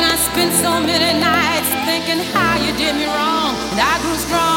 And I spent so many nights thinking how you did me wrong. And I grew strong.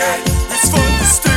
night. That's fun to stay.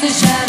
the shadow.